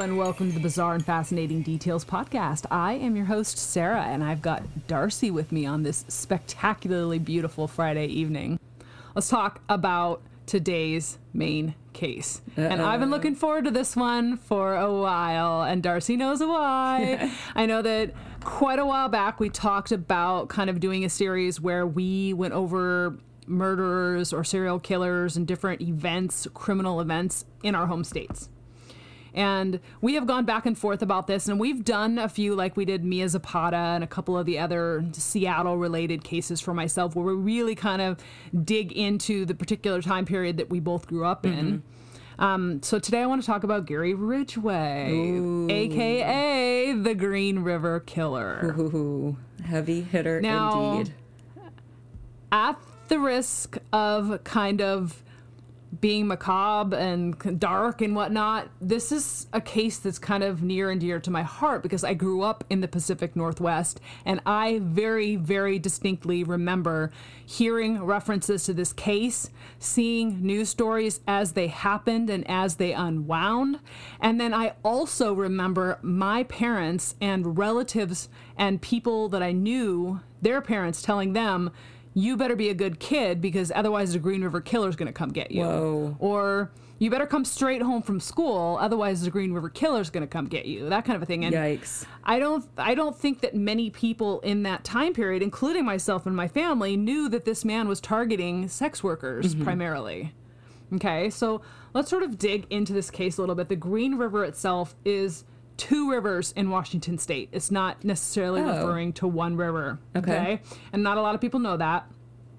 Hello, and welcome to the Bizarre and Fascinating Details podcast. I am your host, Sarah, and I've got Darcy with me on this spectacularly beautiful Friday evening. Let's talk about today's main case. And I've been looking forward to this one for a while, and Darcy knows why. I know that quite a while back we talked about kind of doing a series where we went over murderers or serial killers and different events, criminal events in our home states. And we have gone back and forth about this, and we've done a few, like we did Mia Zapata and a couple of the other Seattle related cases for myself, where we really kind of dig into the particular time period that we both grew up in. Um, so today I want to talk about Gary Ridgway, aka the Green River Killer. Ooh, heavy hitter Now- indeed. at the risk of kind of being macabre and dark and whatnot, this is a case that's kind of near and dear to my heart because I grew up in the Pacific Northwest and I very, very distinctly remember hearing references to this case, seeing news stories as they happened and as they unwound. And then I also remember my parents and relatives and people that I knew, their parents telling them, you better be a good kid because otherwise the Green River Killer's going to come get you. Whoa. Or you better come straight home from school, otherwise the Green River Killer's going to come get you. That kind of a thing. And Yikes. I don't I don't think that many people in that time period, including myself and my family, knew that this man was targeting sex workers mm-hmm. primarily. Okay, so let's sort of dig into this case a little bit. The Green River itself is two rivers in Washington state. It's not necessarily Oh. referring to one river. Okay. And not a lot of people know that.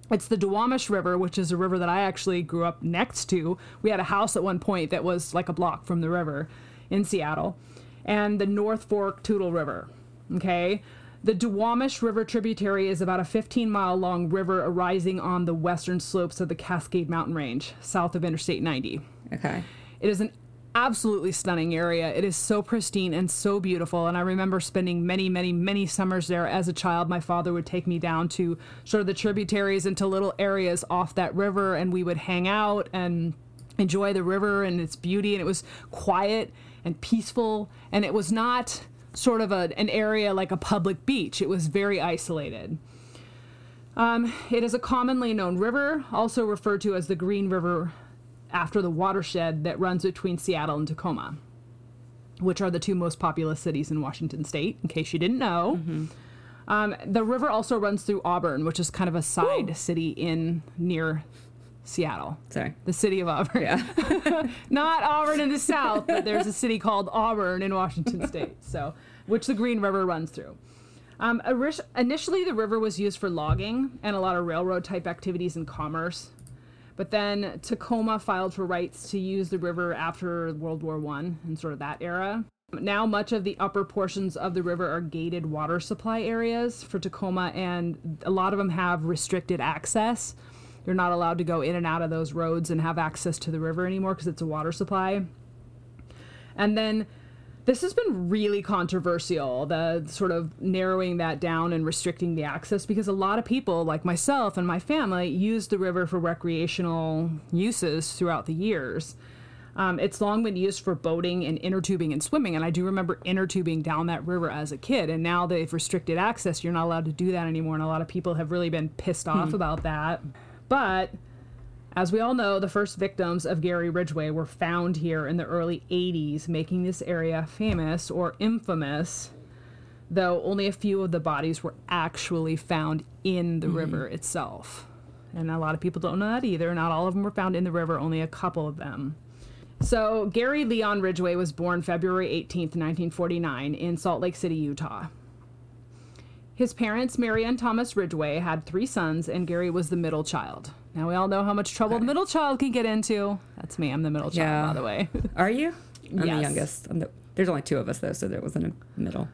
It's the Duwamish River, which is a river that I actually grew up next to. We had a house at one point that was like a block from the river in Seattle. And the North Fork Toutle River. Okay. The Duwamish River tributary is about a 15 mile long river arising on the western slopes of the Cascade Mountain Range, south of Interstate 90. Okay. It is an absolutely stunning area. It is so pristine and so beautiful. And I remember spending many, many, many summers there as a child. My father would take me down to sort of the tributaries into little areas off that river, and we would hang out and enjoy the river and its beauty. And it was quiet and peaceful. And it was not sort of a, an area like a public beach, it was very isolated. Um, it is a commonly known river, also referred to as the Green River after the watershed that runs between Seattle and Tacoma, which are the two most populous cities in Washington state, in case you didn't know. Um, the river also runs through Auburn, which is kind of a side city in near Seattle. Sorry. The city of Auburn. Yeah. Not Auburn in the south, but there's a city called Auburn in Washington state, so which the Green River runs through. Um, initially, the river was used for logging and a lot of railroad type activities and commerce. But then Tacoma filed for rights to use the river after World War One and sort of that era. Now, much of the upper portions of the river are gated water supply areas for Tacoma, and a lot of them have restricted access. You're not allowed to go in and out of those roads and have access to the river anymore because it's a water supply. And then this has been really controversial, the sort of narrowing that down and restricting the access because a lot of people, like myself and my family, use the river for recreational uses throughout the years. Um, it's long been used for boating and inner tubing and swimming, and I do remember inner tubing down that river as a kid. And now they've restricted access; you're not allowed to do that anymore, and a lot of people have really been pissed off about that. But as we all know, the first victims of Gary Ridgway were found here in the early 80s, making this area famous or infamous, though only a few of the bodies were actually found in the mm-hmm. river itself. And a lot of people don't know that either. Not all of them were found in the river, only a couple of them. So, Gary Leon Ridgway was born February 18th, 1949, in Salt Lake City, Utah. His parents, Mary and Thomas Ridgway, had three sons, and Gary was the middle child. Now, we all know how much trouble the middle child can get into. That's me, I'm the middle child, Yeah. by the way. Are you? I'm Yes. the youngest. I'm the, there's only two of us though, so there wasn't a middle.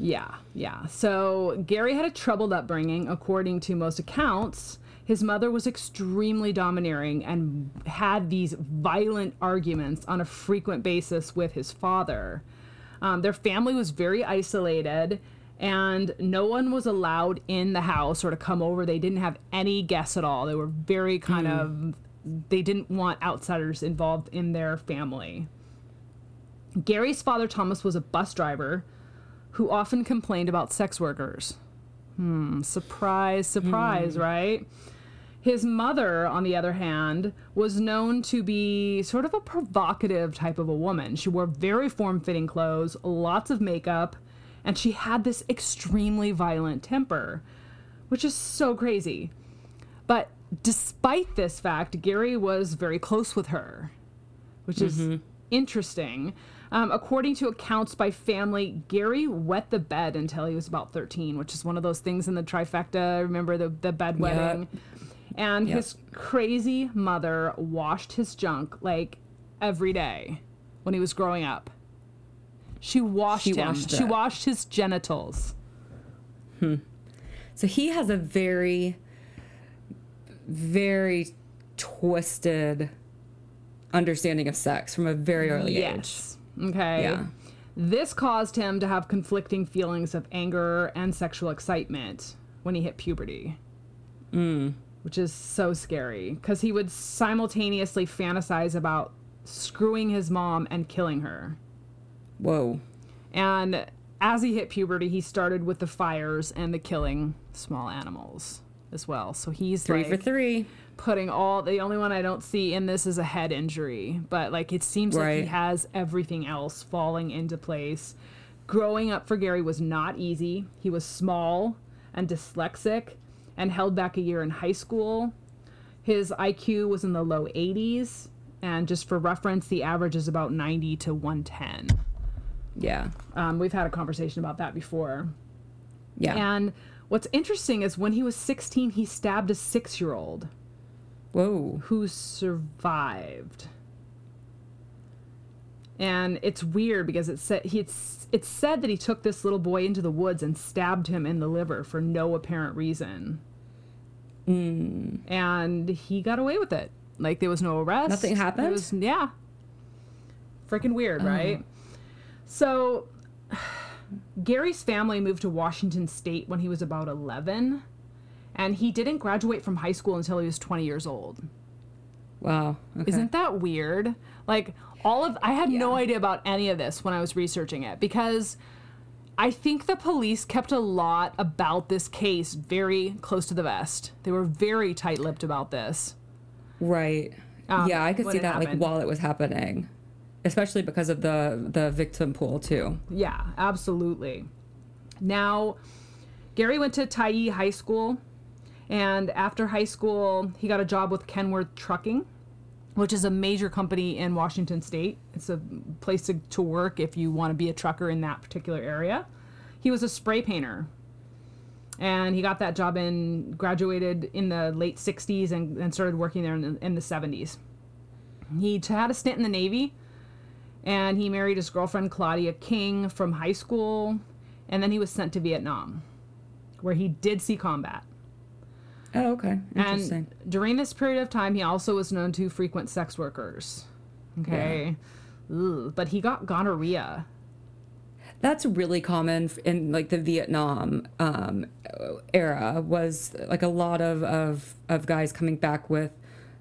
Yeah, yeah. So Gary had a troubled upbringing, according to most accounts. His mother was extremely domineering and had these violent arguments on a frequent basis with his father. Um, their family was very isolated, and no one was allowed in the house or to come over. They didn't have any guests at all. They were very kind of, they didn't want outsiders involved in their family. Gary's father, Thomas, was a bus driver who often complained about sex workers. Hmm, surprise, surprise, right? His mother, on the other hand, was known to be sort of a provocative type of a woman. She wore very form fitting clothes, lots of makeup, and she had this extremely violent temper, which is so crazy. But despite this fact, Gary was very close with her, which is interesting. Um, according to accounts by family, Gary wet the bed until he was about 13, which is one of those things in the trifecta. Remember the, the bed wetting? And Yep. his crazy mother washed his junk like every day when he was growing up. She washed She him. washed she washed his genitals. So he has a very, very twisted understanding of sex from a very early age. Okay. Yeah. This caused him to have conflicting feelings of anger and sexual excitement when he hit puberty. Mm. Which is so scary because he would simultaneously fantasize about screwing his mom and killing her. Whoa. And as he hit puberty, he started with the fires and the killing small animals as well. So he's Three like for three. putting all the only one I don't see in this is a head injury, but like it seems like he has everything else falling into place. Growing up for Gary was not easy. He was small and dyslexic and held back a year in high school. His IQ was in the low 80s, and just for reference, the average is about 90 to 110. Yeah. Um, we've had a conversation about that before. Yeah. And what's interesting is when he was 16, he stabbed a six year old Whoa. who survived. And it's weird because it said he it's it's said that he took this little boy into the woods and stabbed him in the liver for no apparent reason. Mm. And he got away with it. Like there was no arrest. Nothing happened? was- yeah. Freaking weird, Oh. So Gary's family moved to Washington State when he was about 11, and he didn't graduate from high school until he was 20 years old. Wow. Okay. Isn't that weird? Like all of I had no idea about any of this when I was researching it because I think the police kept a lot about this case very close to the vest. They were very tight-lipped about this. right? um, yeah, I could see that like while it was happening, especially because of the the victim pool too. Yeah, absolutely. Now, Gary went to Tyee High School, and after high school, he got a job with Kenworth Trucking, which is a major company in Washington State. It's a place to, to work if you want to be a trucker in that particular area. He was a spray painter. And he got that job and graduated in the late 60s and, and started working there in the, in the 70s. He had a stint in the Navy, and he married his girlfriend Claudia King from high school, and then he was sent to Vietnam, where he did see combat. Oh, okay. Interesting. And during this period of time, he also was known to frequent sex workers. Okay. Ugh, but he got gonorrhea. That's really common in like the Vietnam um, era. Was like a lot of, of of guys coming back with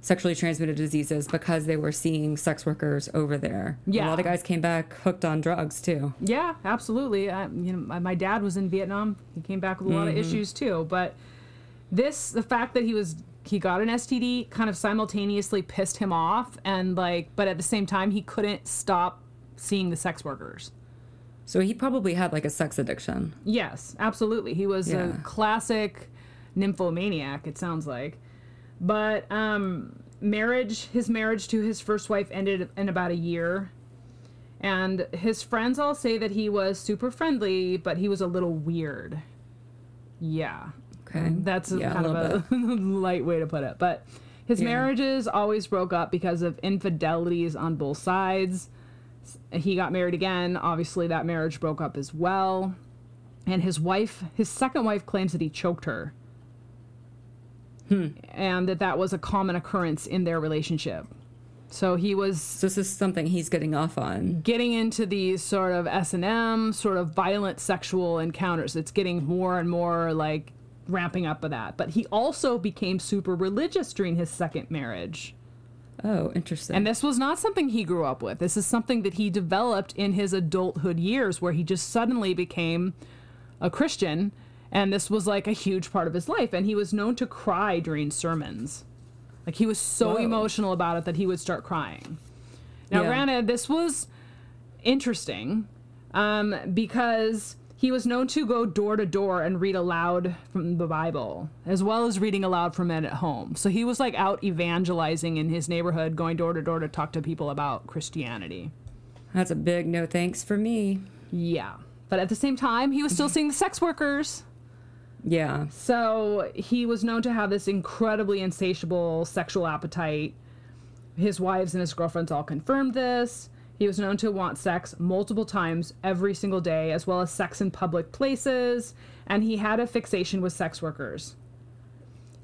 sexually transmitted diseases because they were seeing sex workers over there. Yeah. A lot of guys came back hooked on drugs too. Yeah, absolutely. I, you know, my, dad was in Vietnam. He came back with a lot of mm-hmm. issues too. But this, the fact that he was he got an STD, kind of simultaneously pissed him off, and like, but at the same time, he couldn't stop seeing the sex workers. So he probably had like a sex addiction. Yes, absolutely. He was Yeah. a classic nymphomaniac, it sounds like. But um marriage his marriage to his first wife ended in about a year. And his friends all say that he was super friendly, but he was a little weird. Yeah. Okay. That's a Yeah, a kind of a light way to put it. But his Yeah. marriages always broke up because of infidelities on both sides. He got married again. Obviously, that marriage broke up as well. And his wife, his second wife, claims that he choked her. And that that was a common occurrence in their relationship. So he was So this is something he's getting off on. getting into these sort of S&M, sort of violent sexual encounters. It's getting more and more like ramping up of that. But he also became super religious during his second marriage. Oh, interesting. And this was not something he grew up with. This is something that he developed in his adulthood years where he just suddenly became a Christian and this was like a huge part of his life and he was known to cry during sermons. Like he was so Whoa. emotional about it that he would start crying. Now, Yeah. granted, this was interesting um, because he was known to go door to door and read aloud from the Bible, as well as reading aloud from men at home. So he was like out evangelizing in his neighborhood, going door to door to talk to people about Christianity. That's a big no thanks for me. Yeah. But at the same time, he was still seeing the sex workers. Yeah. So he was known to have this incredibly insatiable sexual appetite. His wives and his girlfriends all confirmed this. He was known to want sex multiple times every single day, as well as sex in public places, and he had a fixation with sex workers.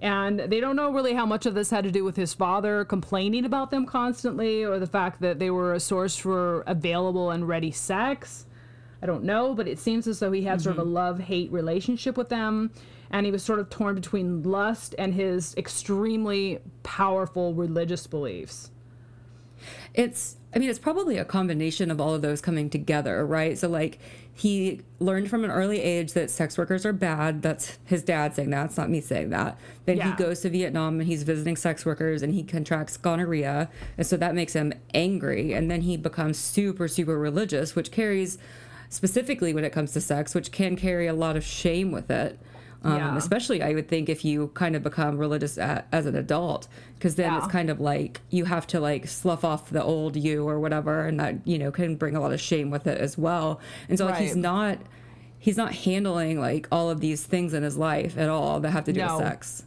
And they don't know really how much of this had to do with his father complaining about them constantly or the fact that they were a source for available and ready sex. I don't know, but it seems as though he had sort of a mm-hmm. love hate relationship with them. And he was sort of torn between lust and his extremely powerful religious beliefs. It's I mean it's probably a combination of all of those coming together, right? So like he learned from an early age that sex workers are bad. That's his dad saying that. It's not me saying that. Then he goes to Vietnam and he's visiting sex workers and he contracts gonorrhea. And so that makes him angry. And then he becomes super, super religious, which carries specifically when it comes to sex, which can carry a lot of shame with it. Um, Yeah. Especially, I would think, if you kind of become religious a as an adult, because then it's kind of like you have to like slough off the old you or whatever, and that you know can bring a lot of shame with it as well. And so, like, he's not he's not handling like all of these things in his life at all that have to do No. with sex.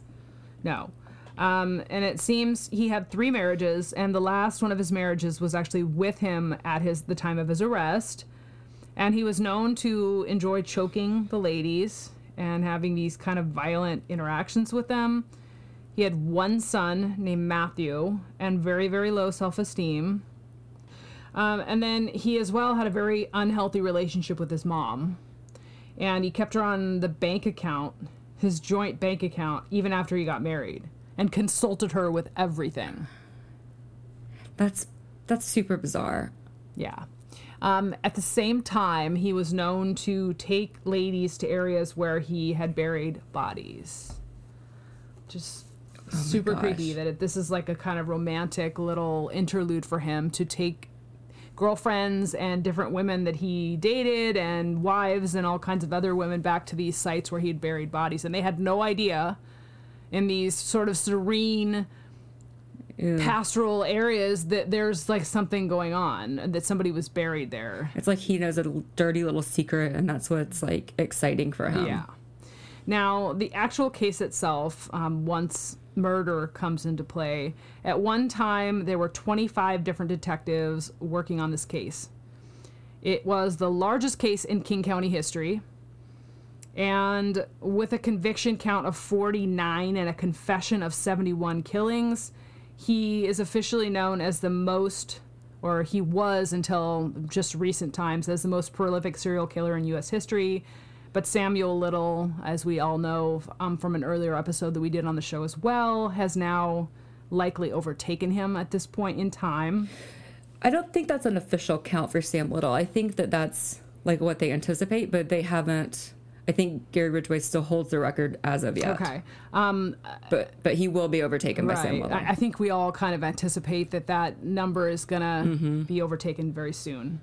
No. Um, and it seems he had three marriages, and the last one of his marriages was actually with him at his the time of his arrest. And he was known to enjoy choking the ladies and having these kind of violent interactions with them. He had one son named Matthew and very, very low self esteem. Um, and then he as well had a very unhealthy relationship with his mom. And he kept her on the bank account, his joint bank account, even after he got married, and consulted her with everything. That's that's super bizarre. Yeah. Um, at the same time, he was known to take ladies to areas where he had buried bodies. Just super gosh. creepy that it, this is like a kind of romantic little interlude for him to take girlfriends and different women that he dated and wives and all kinds of other women back to these sites where he had buried bodies. And they had no idea in these sort of serene Ew. pastoral areas that there's like something going on that somebody was buried there. It's like he knows a dirty little secret, and that's what's like exciting for him. Yeah. Now, the actual case itself, um, once murder comes into play, at one time there were 25 different detectives working on this case. It was the largest case in King County history. And with a conviction count of 49 and a confession of 71 killings, he is officially known as the most, or he was until just recent times, as the most prolific serial killer in U.S. history. But Samuel Little, as we all know um, from an earlier episode that we did on the show as well, has now likely overtaken him at this point in time. I don't think that's an official count for Sam Little. I think that that's like what they anticipate, but they haven't. I think Gary Ridgway still holds the record as of yet. Okay. Um, But but he will be overtaken by Sam right. I, think we all kind of anticipate that that number is going to Mm-hmm. be overtaken very soon.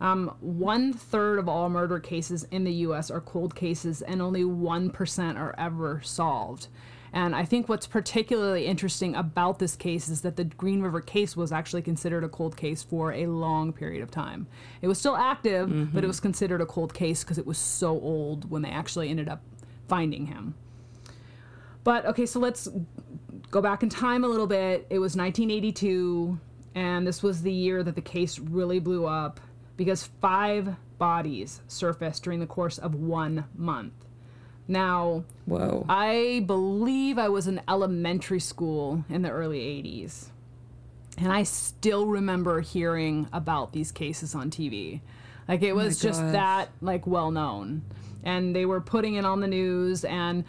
Um, one third of all murder cases in the U.S. are cold cases, and only 1% are ever solved. And I think what's particularly interesting about this case is that the Green River case was actually considered a cold case for a long period of time. It was still active, Mm-hmm. but it was considered a cold case because it was so old when they actually ended up finding him. But okay, so let's go back in time a little bit. It was 1982, and this was the year that the case really blew up because five bodies surfaced during the course of one month. Now, Whoa. I believe I was in elementary school in the early 80s. And I still remember hearing about these cases on TV. Like it oh was just gosh. that like well known. And they were putting it on the news and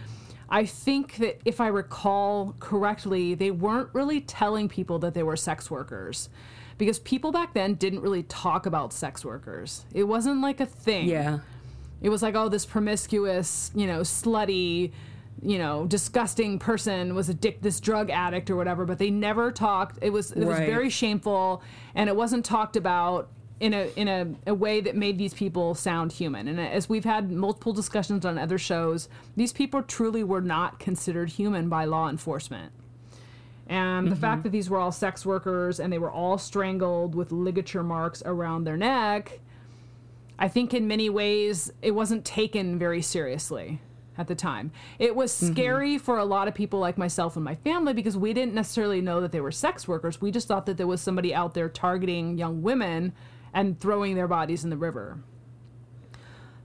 I think that if I recall correctly, they weren't really telling people that they were sex workers because people back then didn't really talk about sex workers. It wasn't like a thing. Yeah. It was like, oh, this promiscuous, you know, slutty, you know, disgusting person was a dick, this drug addict or whatever. But they never talked. It was it was Right. very shameful, and it wasn't talked about in a in a, a way that made these people sound human. And as we've had multiple discussions on other shows, these people truly were not considered human by law enforcement. And the mm-hmm. fact that these were all sex workers and they were all strangled with ligature marks around their neck, I think in many ways it wasn't taken very seriously at the time. It was mm-hmm. scary for a lot of people like myself and my family because we didn't necessarily know that they were sex workers. We just thought that there was somebody out there targeting young women and throwing their bodies in the river.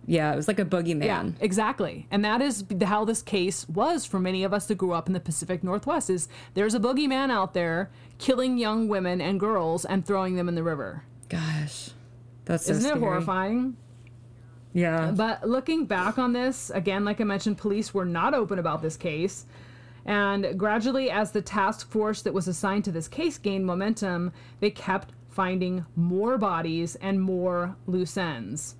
Yeah, it was like a boogeyman. Yeah, exactly. And that is how this case was for many of us that grew up in the Pacific Northwest is there's a boogeyman out there killing young women and girls and throwing them in the river. Gosh. That's so Isn't it horrifying? Yeah. But looking back on this, again, like I mentioned, police were not open about this case. And gradually, as the task force that was assigned to this case gained momentum, they kept finding more bodies and more loose ends.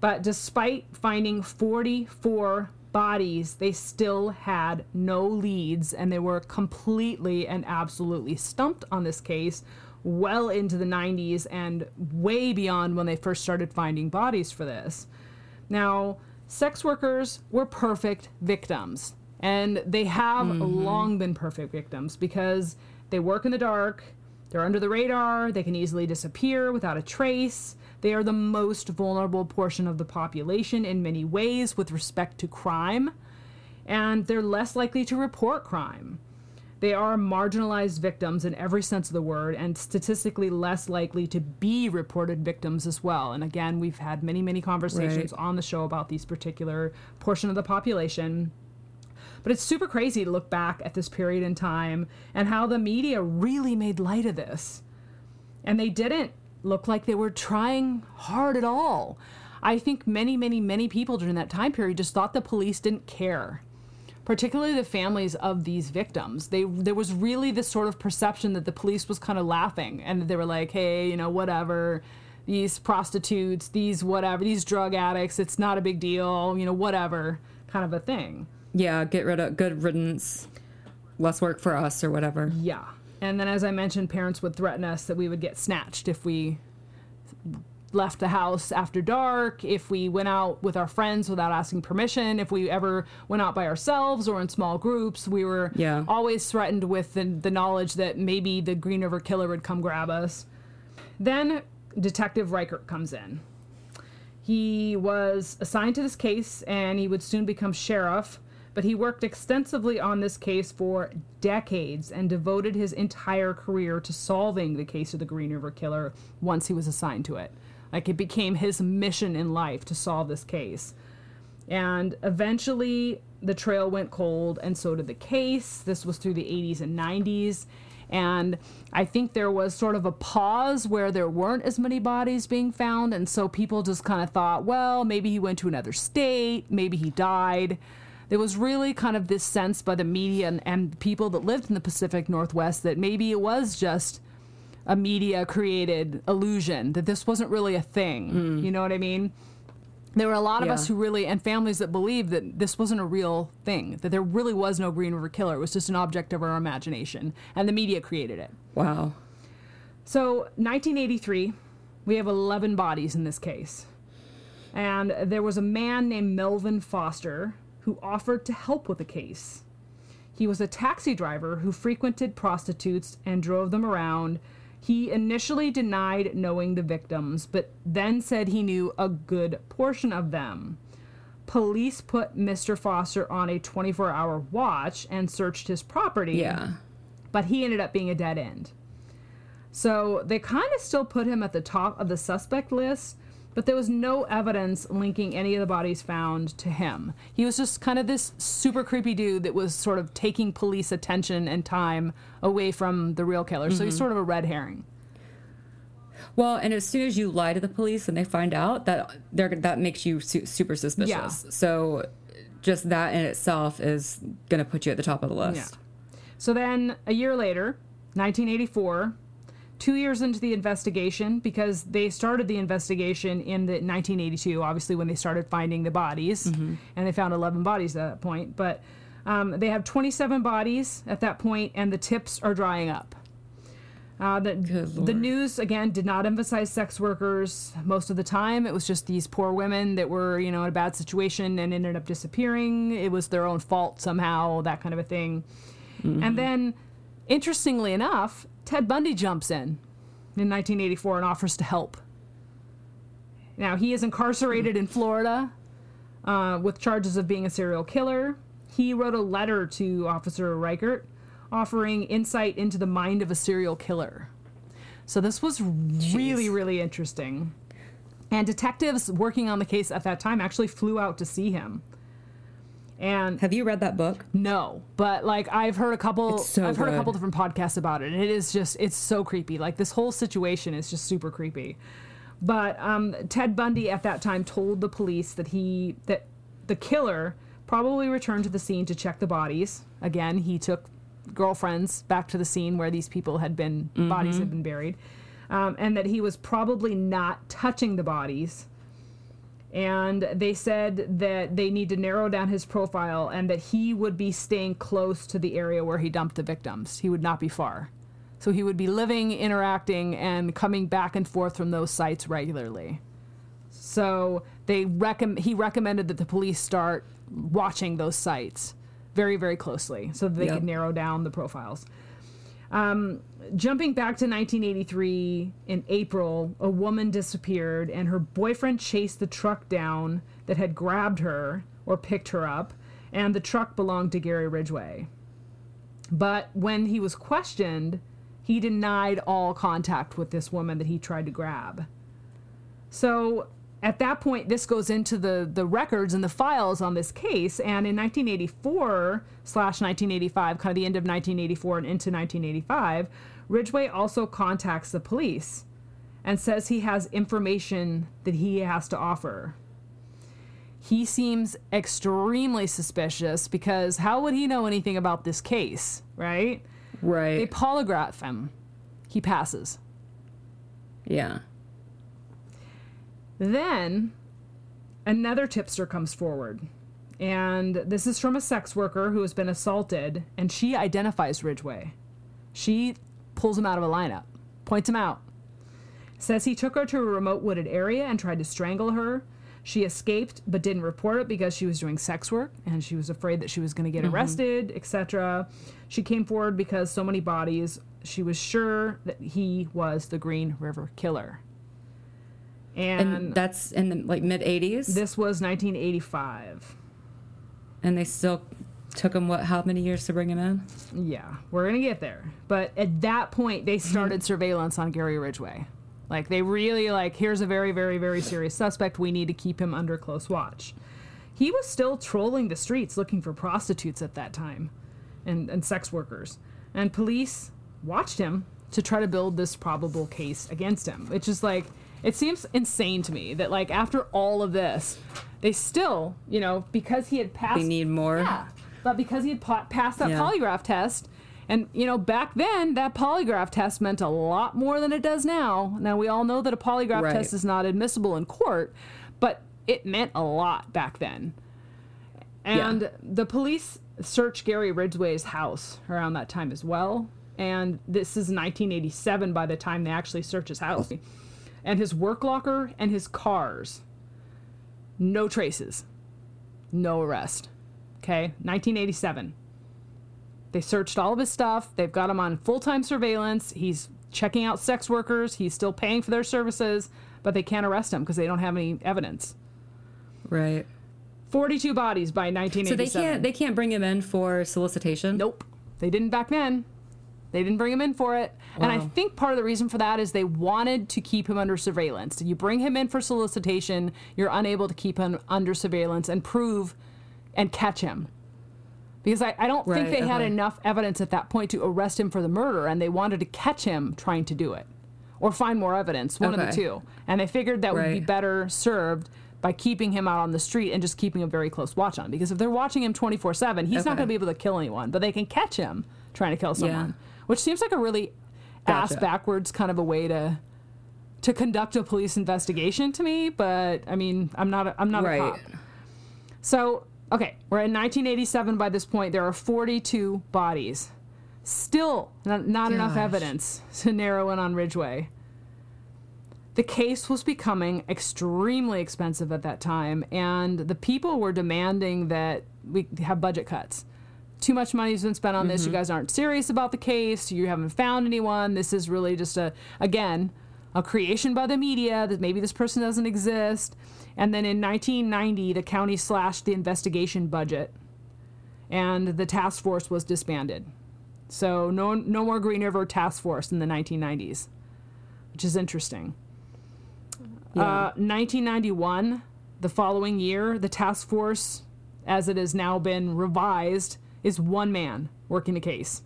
But despite finding 44 bodies, they still had no leads and they were completely and absolutely stumped on this case well into the 90s and way beyond when they first started finding bodies for this. Now, sex workers were perfect victims, and they have mm-hmm. long been perfect victims because they work in the dark, they're under the radar, they can easily disappear without a trace. They are the most vulnerable portion of the population in many ways with respect to crime, and they're less likely to report crime. They are marginalized victims in every sense of the word and statistically less likely to be reported victims as well. And again, we've had many, many conversations Right. on the show about these particular portion of the population. But it's super crazy to look back at this period in time and how the media really made light of this. And they didn't look like they were trying hard at all. I think many, many, many people during that time period just thought the police didn't care particularly the families of these victims. They there was really this sort of perception that the police was kind of laughing and that they were like, "Hey, you know, whatever. These prostitutes, these whatever, these drug addicts, it's not a big deal, you know, whatever." kind of a thing. yeah, get rid of good riddance. Less work for us or whatever. Yeah. And then as I mentioned, parents would threaten us that we would get snatched if we left the house after dark, if we went out with our friends without asking permission, if we ever went out by ourselves or in small groups, we were Yeah. always threatened with the, the knowledge that maybe the Green River Killer would come grab us. Then Detective Reichert comes in. He was assigned to this case and he would soon become sheriff, but he worked extensively on this case for decades and devoted his entire career to solving the case of the Green River Killer once he was assigned to it. Like it became his mission in life to solve this case. And eventually the trail went cold, and so did the case. This was through the 80s and 90s. And I think there was sort of a pause where there weren't as many bodies being found. And so people just kind of thought, well, maybe he went to another state, maybe he died. There was really kind of this sense by the media and, and people that lived in the Pacific Northwest that maybe it was just a media created illusion, that this wasn't really a thing. Mm. You know what I mean? there were a lot of Yeah. us who really and families that believed that this wasn't a real thing that there really was no green river killer it was just an object of our imagination and the media created it Wow. so 1983 we have 11 bodies in this case and there was a man named melvin foster who offered to help with the case he was a taxi driver who frequented prostitutes and drove them around. He initially denied knowing the victims, but then said he knew a good portion of them. Police put Mr. Foster on a 24 hour watch and searched his property, Yeah. but he ended up being a dead end. So they kind of still put him at the top of the suspect list, but there was no evidence linking any of the bodies found to him. He was just kind of this super creepy dude that was sort of taking police attention and time away from the real killer. So he's mm-hmm. sort of a red herring. Well, and as soon as you lie to the police and they find out that they're that makes you su- super suspicious. Yeah. So just that in itself is going to put you at the top of the list. Yeah. So then, a year later, 1984, two years into the investigation, because they started the investigation in the 1982, obviously when they started finding the bodies, and they found 11 bodies at that point. But um, they have 27 bodies at that point, and the tips are drying up. Uh, the, the news again did not emphasize sex workers most of the time. It was just these poor women that were, you know, in a bad situation and ended up disappearing. It was their own fault somehow, that kind of a thing. And then, interestingly enough, Ted Bundy jumps in in 1984 and offers to help. Now, he is incarcerated in Florida uh, with charges of being a serial killer. He wrote a letter to Officer Reichert offering insight into the mind of a serial killer. So, this was really, really interesting. And detectives working on the case at that time actually flew out to see him. And Have you read that book? no, but like I've heard a couple so I've heard a couple different podcasts about it and it is just it's so creepy. Like this whole situation is just super creepy. But um, Ted Bundy at that time told the police that he that the killer probably returned to the scene to check the bodies. Again, he took girlfriends back to the scene where these people had been bodies had been buried. Um, and that he was probably not touching the bodies and they said that they need to narrow down his profile and that he would be staying close to the area where he dumped the victims. He would not be far. So he would be living, interacting, and coming back and forth from those sites regularly. So they recomm- he recommended that the police start watching those sites very, very closely so that they Yep. could narrow down the profiles. Um, jumping back to 1983, in April, a woman disappeared, and her boyfriend chased the truck down that had grabbed her or picked her up, and the truck belonged to Gary Ridgway. But when he was questioned, he denied all contact with this woman that he tried to grab. So at that point, this goes into the, the records and the files on this case. And in 1984 slash 1985, kind of the end of 1984 and into 1985, Ridgway also contacts the police and says he has information that he has to offer. He seems extremely suspicious because how would he know anything about this case, right? Right. They polygraph him. He passes. Yeah. Then another tipster comes forward. And this is from a sex worker who has been assaulted, and she identifies Ridgway. She pulls him out of a lineup, points him out, says he took her to a remote wooded area and tried to strangle her. She escaped but didn't report it because she was doing sex work and she was afraid that she was going to get mm-hmm. arrested, etc. She came forward because so many bodies, she was sure that he was the Green River Killer. And that's in the like mid 80s. This was 1985. and they still took him what how many years to bring him in? Yeah, we're gonna get there. But at that point, they started surveillance on Gary Ridgway. Like they really like, here's a very, very, very serious suspect. We need to keep him under close watch. He was still trolling the streets looking for prostitutes at that time, and and sex workers. And police watched him to try to build this probable case against him. Which is like, it seems insane to me that like after all of this, they still, you know, because he had passed. They need more. Yeah, but because he had pa- passed that Yeah. polygraph test, and you know, back then that polygraph test meant a lot more than it does now. Now we all know that a polygraph Right. test is not admissible in court, but it meant a lot back then. And Yeah. the police searched Gary Ridgway's house around that time as well. And this is 1987 by the time they actually search his house. And his work locker and his cars. No traces. No arrest. Okay, 1987. They searched all of his stuff. They've got him on full time surveillance. He's checking out sex workers. He's still paying for their services, but they can't arrest him because they don't have any evidence. Right. 42 bodies by 1987. So 1987. they can't they can't bring him in for solicitation. Nope. They didn't back then. They didn't bring him in for it. And I think part of the reason for that is they wanted to keep him under surveillance. You bring him in for solicitation, you're unable to keep him under surveillance and prove and catch him. Because I, I don't think Right, they had enough evidence at that point to arrest him for the murder, and they wanted to catch him trying to do it or find more evidence, one of the two. And they figured that would be better served by keeping him out on the street and just keeping a very close watch on. him. Because if they're watching him 24 7, he's not going to be able to kill anyone, but they can catch him trying to kill someone, which seems like a really ass backwards kind of a way to. To conduct a police investigation to me, but I mean, I'm not. A, I'm not a cop. So, okay, we're in 1987 by this point. There are 42 bodies. Still not, not enough evidence to narrow in on Ridgway. The case was becoming extremely expensive at that time, and the people were demanding that we have budget cuts. Too much money's been spent on this. You guys aren't serious about the case. You haven't found anyone. This is really just a, again, a creation by the media that maybe this person doesn't exist. And then in 1990, the county slashed the investigation budget, and the task force was disbanded. So no, no more Green River Task Force in the 1990s, which is interesting. Uh, 1991, the following year, the task force, as it has now been revised, is one man working the case.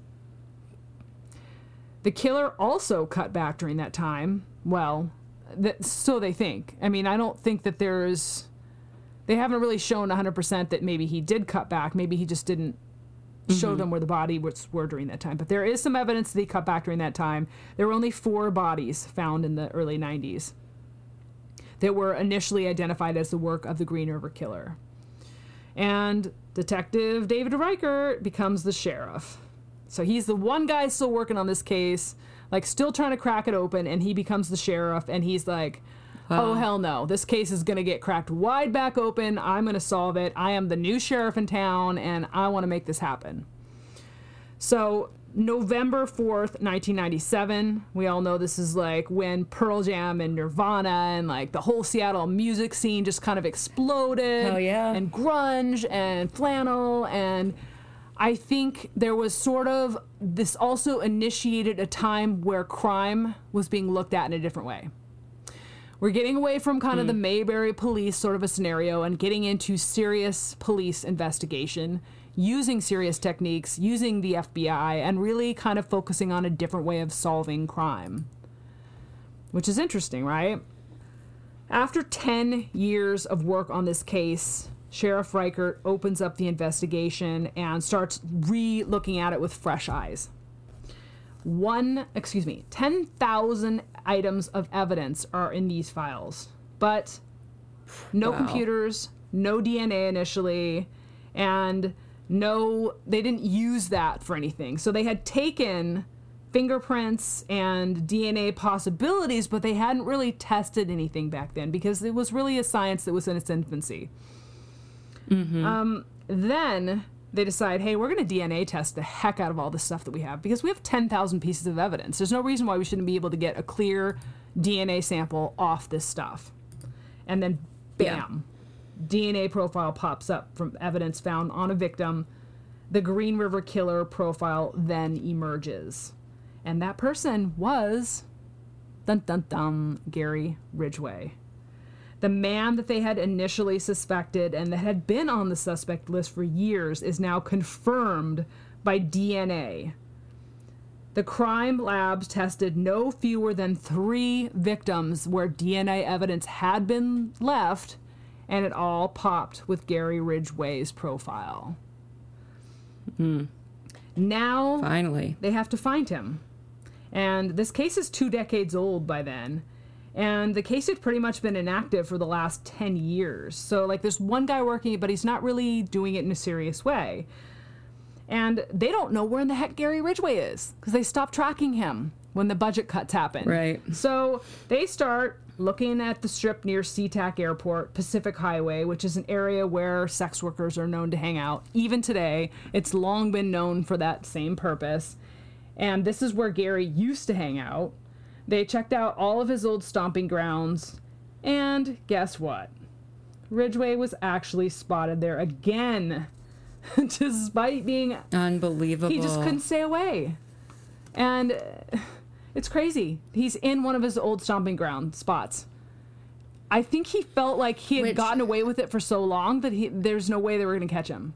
The killer also cut back during that time. Well, that, so they think. I mean, I don't think that there's. They haven't really shown 100% that maybe he did cut back. Maybe he just didn't show them mm-hmm. where the body was were during that time. But there is some evidence that he cut back during that time. There were only four bodies found in the early 90s that were initially identified as the work of the Green River Killer. And Detective David Reichert becomes the sheriff. So he's the one guy still working on this case, like still trying to crack it open, and he becomes the sheriff, and he's like, Oh, hell no. This case is going to get cracked wide back open. I'm going to solve it. I am the new sheriff in town, and I want to make this happen. So, November 4th, 1997, we all know this is like when Pearl Jam and Nirvana and like the whole Seattle music scene just kind of exploded. Hell yeah. And grunge and flannel. And I think there was sort of this also initiated a time where crime was being looked at in a different way. We're getting away from kind of the hmm. Mayberry police sort of a scenario and getting into serious police investigation, using serious techniques, using the FBI, and really kind of focusing on a different way of solving crime. Which is interesting, right? After 10 years of work on this case, Sheriff Reichert opens up the investigation and starts re looking at it with fresh eyes one, excuse me, 10,000 items of evidence are in these files. But no Wow. computers, no DNA initially, and no, they didn't use that for anything. So they had taken fingerprints and DNA possibilities, but they hadn't really tested anything back then because it was really a science that was in its infancy. Um, then they decide, hey, we're going to DNA test the heck out of all the stuff that we have because we have 10,000 pieces of evidence. There's no reason why we shouldn't be able to get a clear DNA sample off this stuff. And then, Yeah. DNA profile pops up from evidence found on a victim. The Green River Killer profile then emerges. And that person was, dun dun dun, Gary Ridgway. The man that they had initially suspected and that had been on the suspect list for years is now confirmed by DNA. The crime labs tested no fewer than three victims where DNA evidence had been left, and it all popped with Gary Ridgway's profile. Hmm. Now Finally. they have to find him. And this case is two decades old by then. And the case had pretty much been inactive for the last 10 years. So, like, there's one guy working it, but he's not really doing it in a serious way. And they don't know where in the heck Gary Ridgway is because they stopped tracking him when the budget cuts happened. Right. So they start looking at the strip near SeaTac Airport, Pacific Highway, which is an area where sex workers are known to hang out. Even today, it's long been known for that same purpose. And this is where Gary used to hang out. They checked out all of his old stomping grounds. And guess what? Ridgway was actually spotted there again. Despite being Unbelievable. he just couldn't stay away. And it's crazy. He's in one of his old stomping ground spots. I think he felt like he had Which- gotten away with it for so long that he, there's no way they were going to catch him.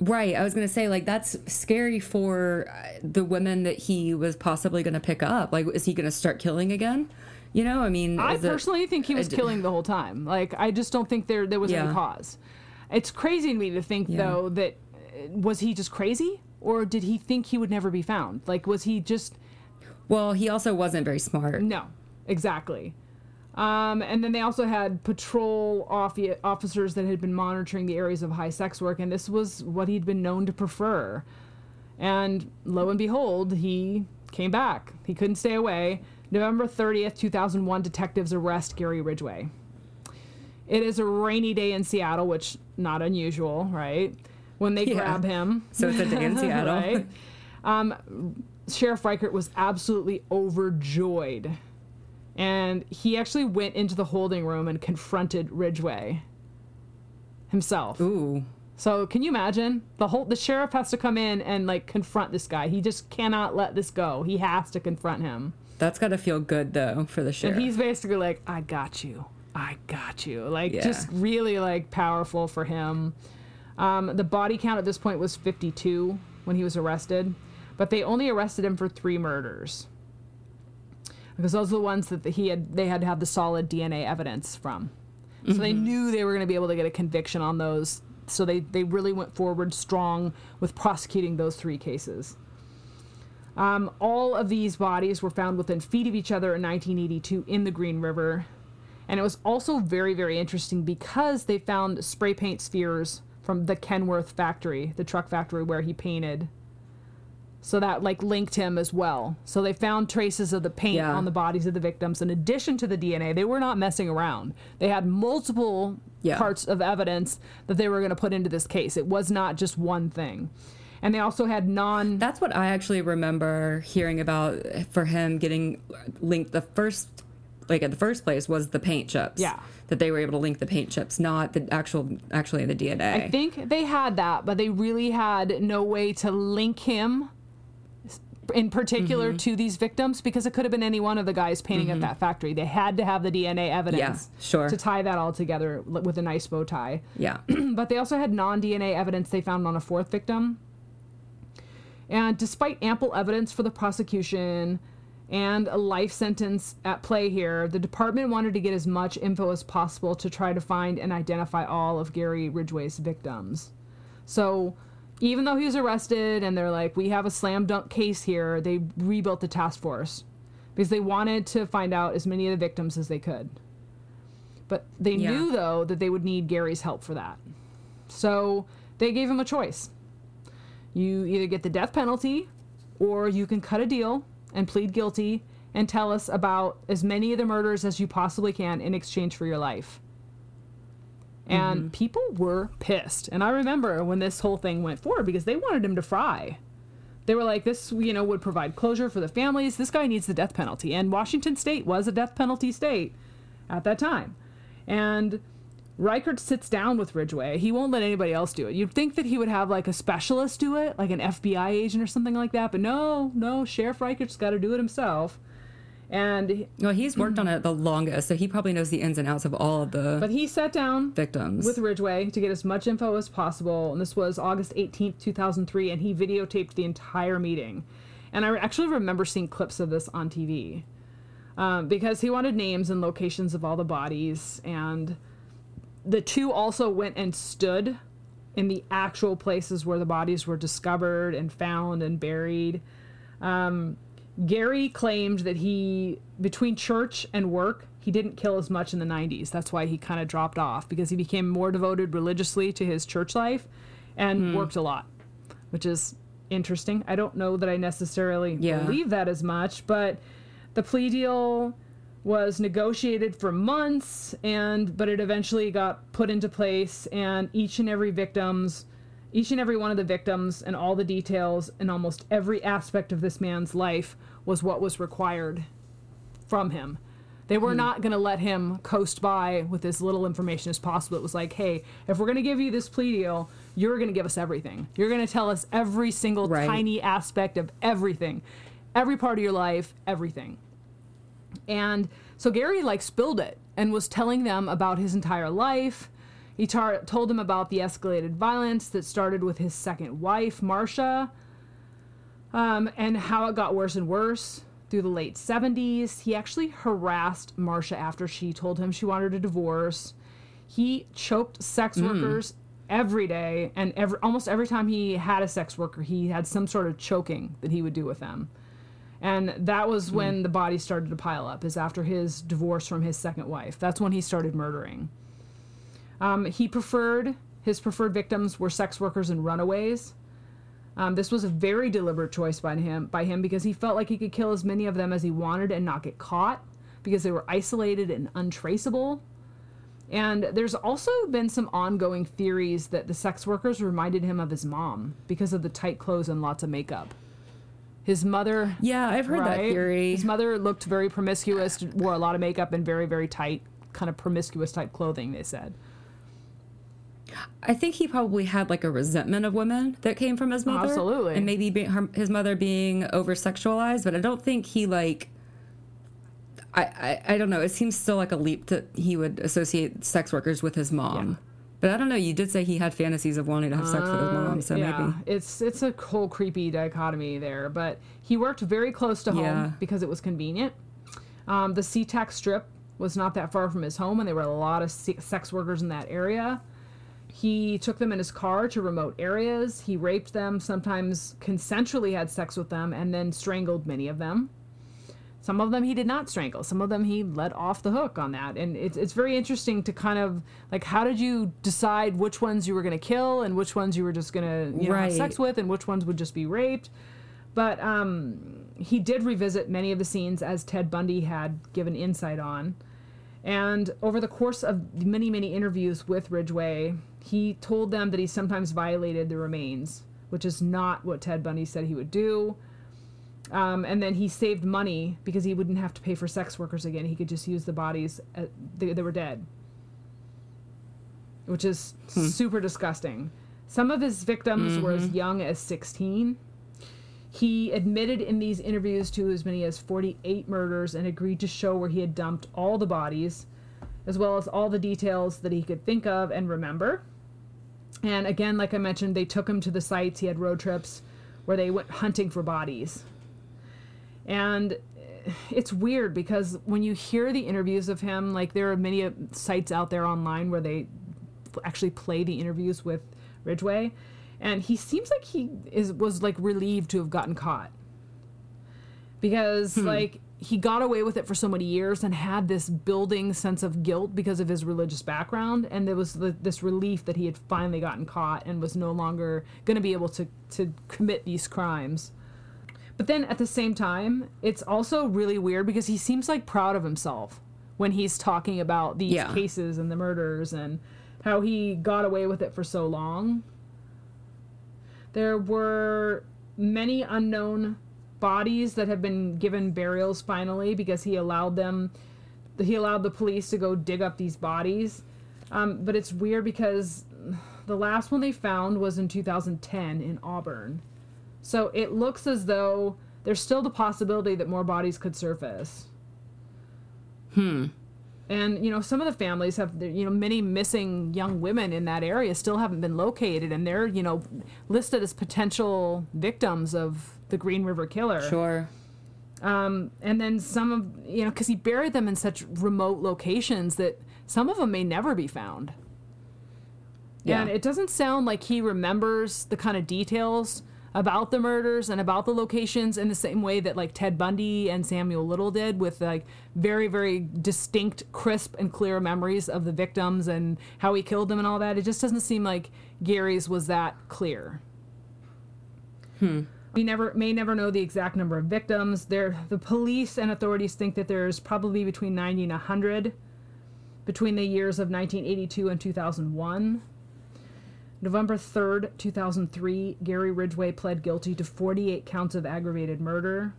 Right. I was going to say, like, that's scary for uh, the women that he was possibly going to pick up. Like, is he going to start killing again? You know, I mean, I is it- personally think he was d- killing the whole time. Like, I just don't think there there was any Yeah. cause. It's crazy to me to think Yeah. though that uh, was he just crazy or did he think he would never be found? Like, was he just well, he also wasn't very smart. no, exactly. Um, and then they also had patrol offi- officers that had been monitoring the areas of high sex work, and this was what he'd been known to prefer. And lo and behold, he came back. He couldn't stay away. November 30th, 2001, detectives arrest Gary Ridgway. It is a rainy day in Seattle, which not unusual, right? When they Yeah. grab him. So it's a day in Seattle. right? Um, Sheriff Reichert was absolutely overjoyed. And he actually went into the holding room and confronted Ridgway himself. Ooh. So can you imagine the whole the sheriff has to come in and like confront this guy. He just cannot let this go. He has to confront him. That's got to feel good though for the sheriff. And he's basically like, "I got you. I got you." Like Yeah. just really like powerful for him. Um, the body count at this point was 52 when he was arrested, but they only arrested him for three murders because those are the ones that he had. They had to have the solid DNA evidence from, so they knew they were going to be able to get a conviction on those. So they they really went forward strong with prosecuting those three cases. Um, all of these bodies were found within feet of each other in 1982 in the Green River. And it was also very, very interesting because they found spray paint spheres from the Kenworth factory, the truck factory where he painted. So that like linked him as well. So they found traces of the paint Yeah. on the bodies of the victims in addition to the DNA. They were not messing around. They had multiple Yeah. parts of evidence that they were going to put into this case. It was not just one thing. And they also had non That's what I actually remember hearing about for him getting linked. The first, like at the first place, was the paint chips. Yeah. That they were able to link the paint chips, not the actual, actually the DNA. I think they had that, but they really had no way to link him in particular Mm-hmm. to these victims because it could have been any one of the guys painting at that factory. They had to have the DNA evidence Yeah, sure. to tie that all together with a nice bow tie. yeah. but they also had non DNA evidence they found on a fourth victim. And despite ample evidence for the prosecution and a life sentence at play here, the department wanted to get as much info as possible to try to find and identify all of Gary Ridgway's victims. So, even though he was arrested and they're like, we have a slam dunk case here, they rebuilt the task force because they wanted to find out as many of the victims as they could. But they Yeah. knew, though, that they would need Gary's help for that. So they gave him a choice. You either get the death penalty or you can cut a deal and plead guilty and tell us about as many of the murders as you possibly can in exchange for your life. And mm-hmm. people were pissed. And I remember when this whole thing went forward because they wanted him to fry. They were like, this, you know, would provide closure for the families. This guy needs the death penalty. And Washington State was a death penalty state at that time. And Reichert sits down with Ridgway. He won't let anybody else do it. You'd think that he would have like a specialist do it, like an FBI agent or something like that. But no, no, Sheriff Reichert's got to do it himself. And Well, he's worked on it the longest, so he probably knows the ins and outs of all of the but he sat down victims. with Ridgway to get as much info as possible. And this was August 18th, 2003, and he videotaped the entire meeting. And I actually remember seeing clips of this on TV um, because he wanted names and locations of all the bodies. And the two also went and stood in the actual places where the bodies were discovered and found and buried. Um, Gary claimed that he, between church and work, he didn't kill as much in the 90s. That's why he kind of dropped off because he became more devoted religiously to his church life and hmm. worked a lot, which is interesting. I don't know that I necessarily Yeah. believe that as much, but the plea deal was negotiated for months and but it eventually got put into place and each and every victim's each and every one of the victims and all the details and almost every aspect of this man's life was what was required from him. They were hmm. not going to let him coast by with as little information as possible. It was like, hey, if we're going to give you this plea deal, you're going to give us everything. You're going to tell us every single Right. tiny aspect of everything, every part of your life, everything. And so Gary like spilled it and was telling them about his entire life. He tar- told them about the escalated violence that started with his second wife, Marcia, um, and how it got worse and worse through the late 70s. He actually harassed Marcia after she told him she wanted a divorce. He choked sex workers every day, and every, almost every time he had a sex worker, he had some sort of choking that he would do with them. And that was when the bodies started to pile up, is after his divorce from his second wife. That's when he started murdering. Um, he preferred, his preferred victims were sex workers and runaways. Um, this was a very deliberate choice by him, by him because he felt like he could kill as many of them as he wanted and not get caught because they were isolated and untraceable. And there's also been some ongoing theories that the sex workers reminded him of his mom because of the tight clothes and lots of makeup. His mother, Yeah, I've heard that theory. His mother looked very promiscuous, wore a lot of makeup and very, very tight, kind of promiscuous type clothing, they said. I think he probably had like a resentment of women that came from his mother. Absolutely. And maybe her, his mother being over sexualized, but I don't think he like. I, I, I don't know. It seems still like a leap that he would associate sex workers with his mom. But I don't know. You did say he had fantasies of wanting to have sex with his mom, so Uh, yeah, maybe. it's it's a whole creepy dichotomy there. But he worked very close to home Yeah. because it was convenient. Um, the SeaTac Strip was not that far from his home, and there were a lot of sex workers in that area. He took them in his car to remote areas. He raped them, sometimes consensually had sex with them, and then strangled many of them. Some of them he did not strangle. Some of them he let off the hook on that. And it's, it's very interesting to kind of like, how did you decide which ones you were going to kill and which ones you were just going to you know, have sex with and which ones would just be raped? But um, he did revisit many of the scenes as Ted Bundy had given insight on. And over the course of many, many interviews with Ridgway, he told them that he sometimes violated the remains, which is not what Ted Bundy said he would do. Um, and then he saved money because he wouldn't have to pay for sex workers again. He could just use the bodies uh they, they were dead, which is super disgusting. Some of his victims were as young as 16. He admitted in these interviews to as many as 48 murders and agreed to show where he had dumped all the bodies, as well as all the details that he could think of and remember. And again, like I mentioned, they took him to the sites. He had road trips where they went hunting for bodies. And it's weird because when you hear the interviews of him, like there are many uh, sites out there online where they actually play the interviews with Ridgway, and he seems like he is was like relieved to have gotten caught because like he got away with it for so many years and had this building sense of guilt because of his religious background. And there was the, this relief that he had finally gotten caught and was no longer going to be able to to commit these crimes. But then at the same time it's also really weird because he seems like proud of himself when he's talking about these Yeah. cases and the murders and how he got away with it for so long. There were many unknown bodies that have been given burials finally because he allowed them he allowed the police to go dig up these bodies. Um, but it's weird because the last one they found was in 2010 in auburn. So it looks as though there's still the possibility that more bodies could surface. Hmm. and you know some of the families have you know many missing young women in that area still haven't been located and they're you know listed as potential victims of the green river killer. Sure. um, and then some of you know because he buried them in such remote locations that some of them may never be found. Yeah. and it doesn't sound like he remembers the kind of details about the murders and about the locations in the same way that like Ted Bundy and Samuel Little did with like very very distinct crisp and clear memories of the victims and how he killed them and all that. It just doesn't seem like Gary's was that clear we never may never know the exact number of victims there the police and authorities think that there's probably between 90 and 100 between the years of 1982 and 2001 November 3rd, 2003, Gary Ridgway pled guilty to 48 counts of aggravated murder.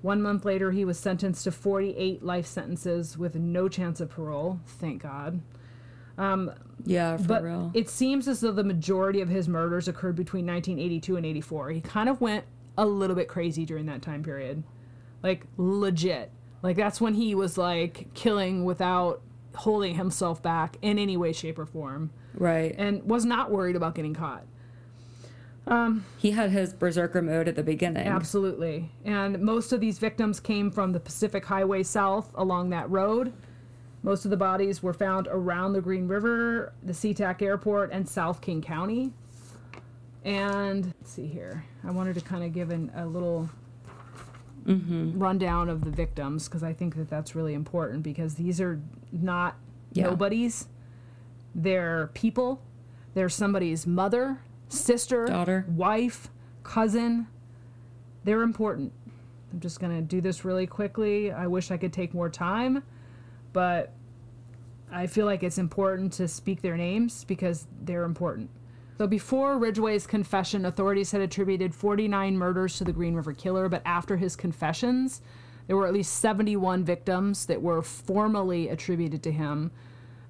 One month later, he was sentenced to 48 life sentences with no chance of parole. Thank God. Yeah, for But real. it seems as though the majority of his murders occurred between 1982 and 84. He kind of went a little bit crazy during that time period. Like, legit. Like, that's when he was, like, killing without holding himself back in any way, shape, or form right. and was not worried about getting caught. Um, he had his berserker mode at the beginning. Absolutely. And most of these victims came from the Pacific Highway South along that road. Most of the bodies were found around the Green River, the SeaTac Airport, and South King County. And let's see here. I wanted to kind of give an, a little Mm-hmm. rundown of the victims because I think that that's really important because these are not Yeah. nobodies. They're people. They're somebody's mother, sister, Daughter. wife, cousin. They're important. I'm just going to do this really quickly. I wish I could take more time, but I feel like it's important to speak their names because they're important. So before Ridgway's confession, authorities had attributed 49 murders to the Green River Killer, but after his confessions, there were at least 71 victims that were formally attributed to him.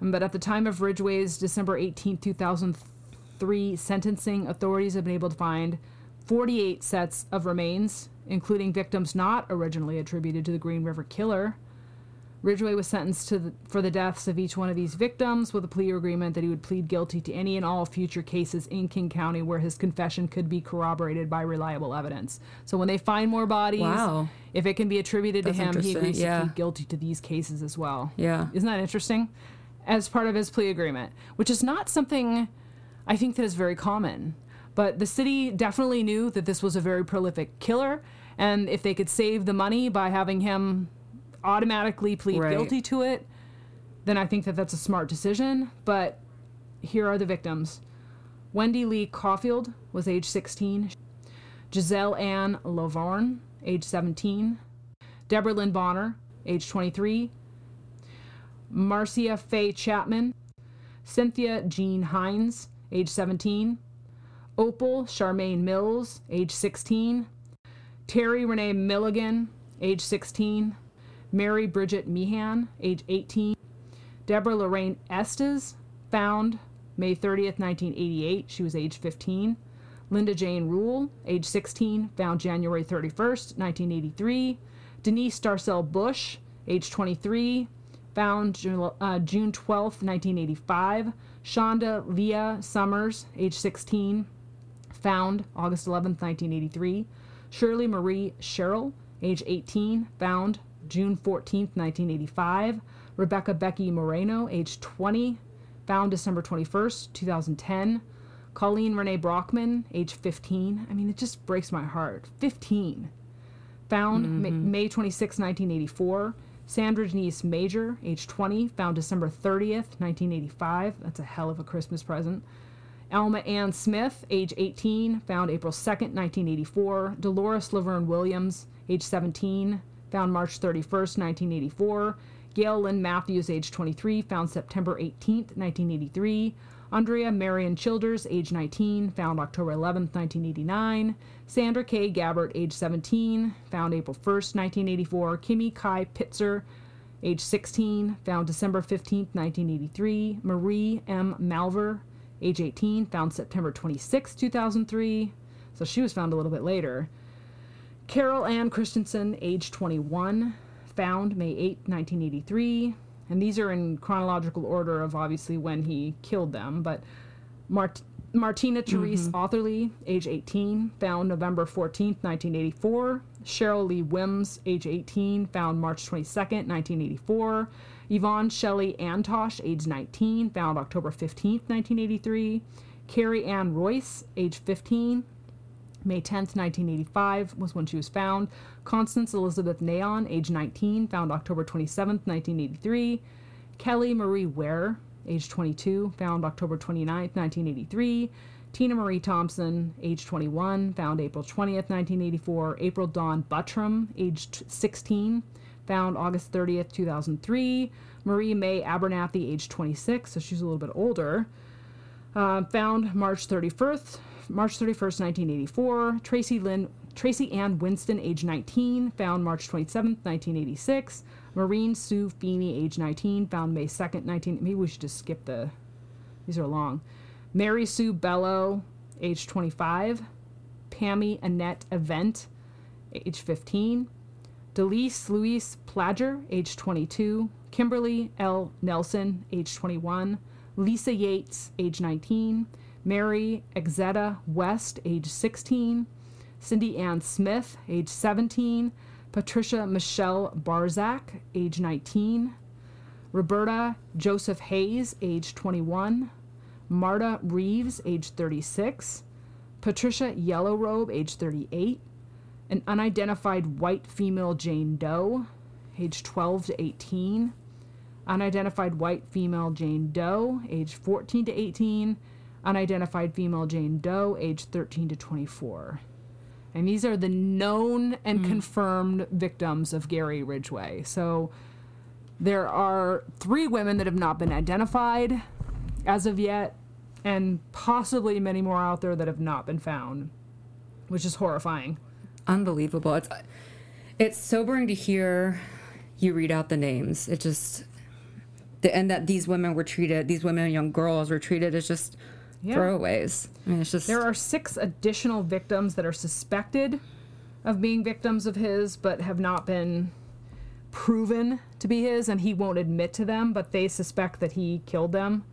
But at the time of Ridgway's December 18, 2003 sentencing, authorities have been able to find 48 sets of remains, including victims not originally attributed to the Green River Killer. Ridgway was sentenced to the, for the deaths of each one of these victims with a plea agreement that he would plead guilty to any and all future cases in King County where his confession could be corroborated by reliable evidence. So when they find more bodies, Wow. if it can be attributed That's to him, he agrees yeah. to plead guilty to these cases as well. Yeah. Isn't that interesting? As part of his plea agreement, which is not something I think that is very common. But the city definitely knew that this was a very prolific killer, and if they could save the money by having him automatically plead Right. guilty to it, then I think that that's a smart decision. But here are the victims Wendy Lee Coffield was age 16, Gisele Ann Lovvorn, age 17, Deborah Lynn Bonner, age 23, Marcia Faye Chapman, Cynthia Jean Hinds, age 17, Opal Charmaine Mills, age 16, Terry Renee Milligan, age 16, Mary Bridget Meehan, age 18, Deborah Lorraine Estes, found May 30th, 1988. She was age 15. Linda Jane Rule, age 16, found January 31st, 1983. Denise Darcel Bush, age 23, found Ju- uh, June 12th, 1985. Shonda Leah Summers, age 16, found August 11th, 1983. Shirley Marie Sherrill, age 18, found June 14th, 1985. Rebecca Becky Moreno, age 20, found December 21st, 2010. Colleen Renee Brockman, age 15. I mean, it just breaks my heart. 15. Found Ma- mm-hmm. May 26, 1984. Sandra Denise Major, age 20, found December 30th, 1985. That's a hell of a Christmas present. Alma Ann Smith, age 18, found April 2nd, 1984. Dolores Laverne Williams, age 17, found March 31st, 1984. Gail Lynn Matthews, age 23, found September 18th, 1983. Andrea Marion Childers, age 19, found October 11th, 1989. Sandra K. Gabbert, age 17, found April 1st, 1984. Kimmy Kai Pitsor, age 16, found December 15th, 1983. Marie M. Malvar, age 18, found September 26, 2003. So she was found a little bit later. Carol Ann Christensen, age 21, found May 8, 1983. And these are in chronological order of obviously when he killed them. But Mart- Martina mm-hmm. Therese Authorlee, age 18, found November 14, 1984. Cheryl Lee Wims, age 18, found March 22, 1984. Yvonne Shelley Antosh, age 19, found October 15, 1983. Carrie Ann Rois, age 15, May 10th, 1985 was when she was found. Constance Elizabeth Naon, age 19, found October 27th, 1983. Kelly Marie Ware, age 22, found October 29th, 1983. Tina Marie Thompson, age 21, found April 20th, 1984. April Dawn Buttram, age 16, found August 30th, 2003. Marie May Abernathy, age 26, so she's a little bit older. Uh, found March 31st, March 31st, 1984. Tracy Lynn, Tracy Ann Winston, age 19, found March 27th, 1986. Marine Sue Feeney, age 19, found May 2nd, 19. Maybe we should just skip the. These are long. Mary Sue Bello, age 25. Pammy Annette Avent, age 15. Delise Louise Plager, age 22. Kimberly L. Nelson, age 21. Lisa Yates, age 19. Mary Exzetta West, age 16, Cindy Ann Smith, age 17, Patricia Michelle Barczak, age 19, Roberta Joseph Hayes, age 21, Marta Reeves, age 36, Patricia Yellowrobe, age 38, an unidentified white female Jane Doe, age 12 to 18, unidentified white female Jane Doe, age 14 to 18, unidentified female Jane Doe, age 13 to 24. And these are the known and hmm. confirmed victims of Gary Ridgway. So there are three women that have not been identified as of yet, and possibly many more out there that have not been found, which is horrifying. Unbelievable. It's it's sobering to hear you read out the names. It just the, and that these women were treated, these women and young girls were treated as just Yeah. throwaways. I mean, it's just There are six additional victims that are suspected of being victims of his, but have not been proven to be his, and he won't admit to them, but they suspect that he killed them.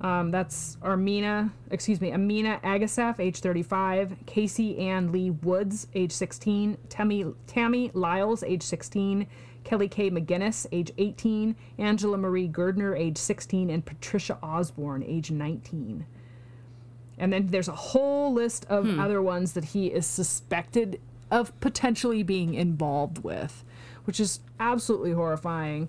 Um, that's Armina, excuse me, Amina Agisheff, age 35, Casey Ann Lee Woods, age 16, Tammy, Tammy Liles, age 16, Kelly K. McGinnis, age 18, Angela Marie Girdner, age 16, and Patricia Osborne, age 19. And then there's a whole list of other ones that he is suspected of potentially being involved with, which is absolutely horrifying.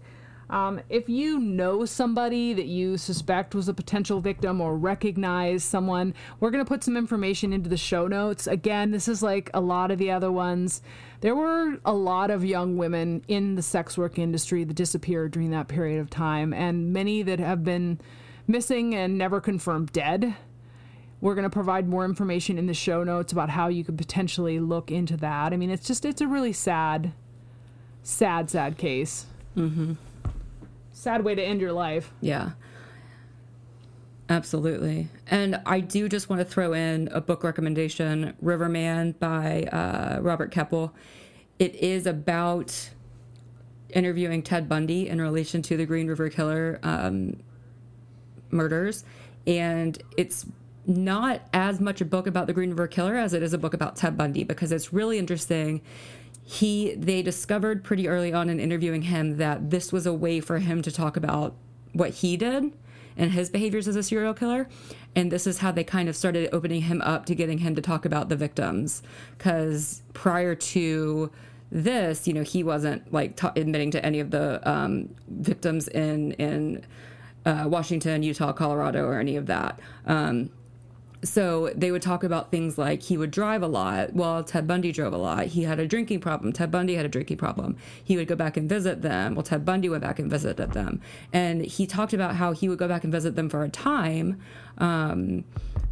Um, if you know somebody that you suspect was a potential victim or recognize someone, we're going to put some information into the show notes. Again, this is like a lot of the other ones. There were a lot of young women in the sex work industry that disappeared during that period of time, and many that have been missing and never confirmed dead. We're going to provide more information in the show notes about how you could potentially look into that. I mean, it's just, it's a really sad, sad, sad case. Mm-hmm. Sad way to end your life. Yeah. Absolutely. And I do just want to throw in a book recommendation Riverman by uh, Robert Keppel. It is about interviewing Ted Bundy in relation to the Green River Killer um, murders. And it's not as much a book about the Green River Killer as it is a book about Ted Bundy because it's really interesting he they discovered pretty early on in interviewing him that this was a way for him to talk about what he did and his behaviors as a serial killer. And this is how they kind of started opening him up to getting him to talk about the victims. Because prior to this you know he wasn't like ta admitting to any of the um, victims in in uh, washington utah colorado or any of that. Um, so they would talk about things like he would drive a lot. Well, Ted Bundy drove a lot. He had a drinking problem. Ted Bundy had a drinking problem. He would go back and visit them. Well, Ted Bundy went back and visited them. And he talked about how he would go back and visit them for a time. Um,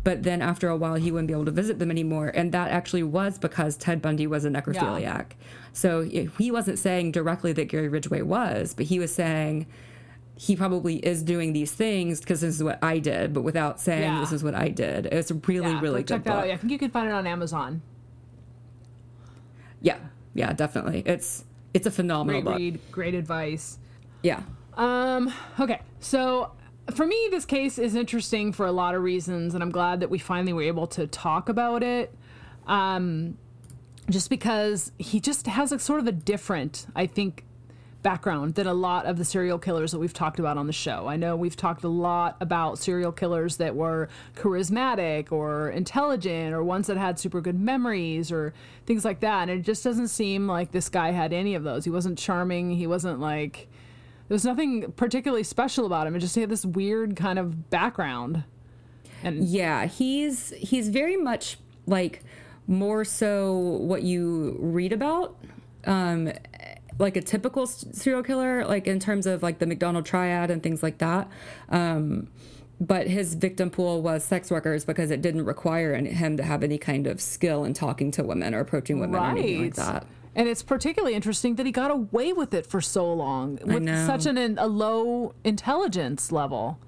but then after a while, he wouldn't be able to visit them anymore. And that actually was because Ted Bundy was a necrophiliac. So he wasn't saying directly that Gary Ridgway was, but he was saying he probably is doing these things because this is what I did, but without saying Yeah. this is what I did. It's a really, Yeah, really go check good that book. out. Yeah, I think you can find it on Amazon. Yeah, yeah, definitely. It's it's a phenomenal Great book. read, great advice. Yeah, Um, okay, so for me, this case is interesting for a lot of reasons, and I'm glad that we finally were able to talk about it. Um, just because he just has a sort of a different, I think, background than a lot of the serial killers that we've talked about on the show. I know we've talked a lot about serial killers that were charismatic or intelligent or ones that had super good memories or things like that. And it just doesn't seem like this guy had any of those. He wasn't charming. He wasn't like. There's nothing particularly special about him. It just had this weird kind of background. And yeah. He's he's very much like more so what you read about, um, like a typical serial killer, like in terms of like the McDonald triad and things like that. Um, but his victim pool was sex workers because it didn't require any- him to have any kind of skill in talking to women or approaching women or anything like Right. that. And it's particularly interesting that he got away with it for so long with such an, a low intelligence level.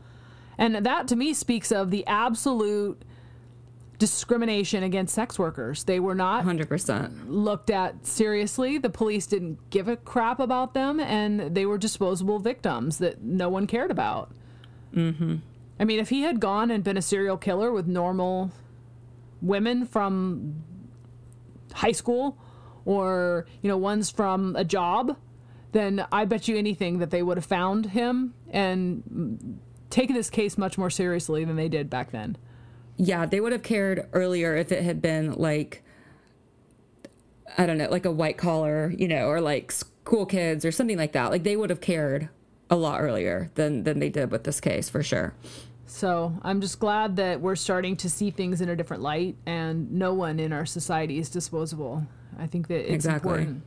And that to me speaks of the absolute discrimination against sex workers. They were not Hundred percent. looked at seriously. The police didn't give a crap about them, and they were disposable victims that no one cared about. Mm-hmm. I mean, if he had gone and been a serial killer with normal women from high school or, you know, ones from a job, then I bet you anything that they would have found him and taken this case much more seriously than they did back then. Yeah, they would have cared earlier if it had been like I don't know, like a white collar, you know, or like school kids or something like that. Like they would have cared a lot earlier than than they did with this case for sure. So I'm just glad that we're starting to see things in a different light, and no one in our society is disposable. I think that it's Exactly. important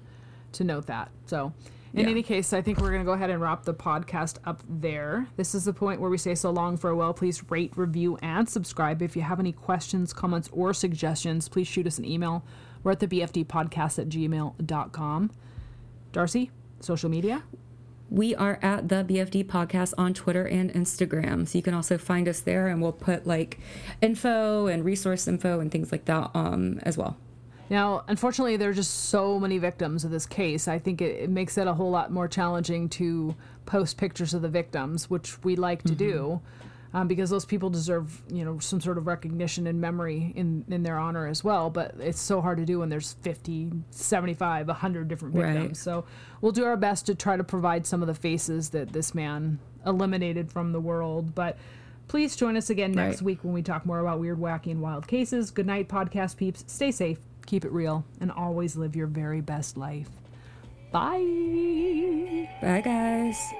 to note that. So, in Yeah. any case, I think we're going to go ahead and wrap the podcast up there. This is the point where we say so long, farewell. Please rate, review, and subscribe. If you have any questions, comments, or suggestions, please shoot us an email. We're at the BFD podcast at gmail.com. Darcy, social media? We are at the BFD podcast on Twitter and Instagram. So you can also find us there and we'll put like info and resource info and things like that um as well. Now, unfortunately, there are just so many victims of this case. I think it, it makes it a whole lot more challenging to post pictures of the victims, which we like to do, um, because those people deserve, you know, some sort of recognition and memory in, in their honor as well. But it's so hard to do when there's 50, 75, 100 different victims. Right. So we'll do our best to try to provide some of the faces that this man eliminated from the world. But please join us again next Right. week when we talk more about weird, wacky, and wild cases. Good night, podcast peeps. Stay safe, keep it real, and always live your very best life. Bye. Bye guys.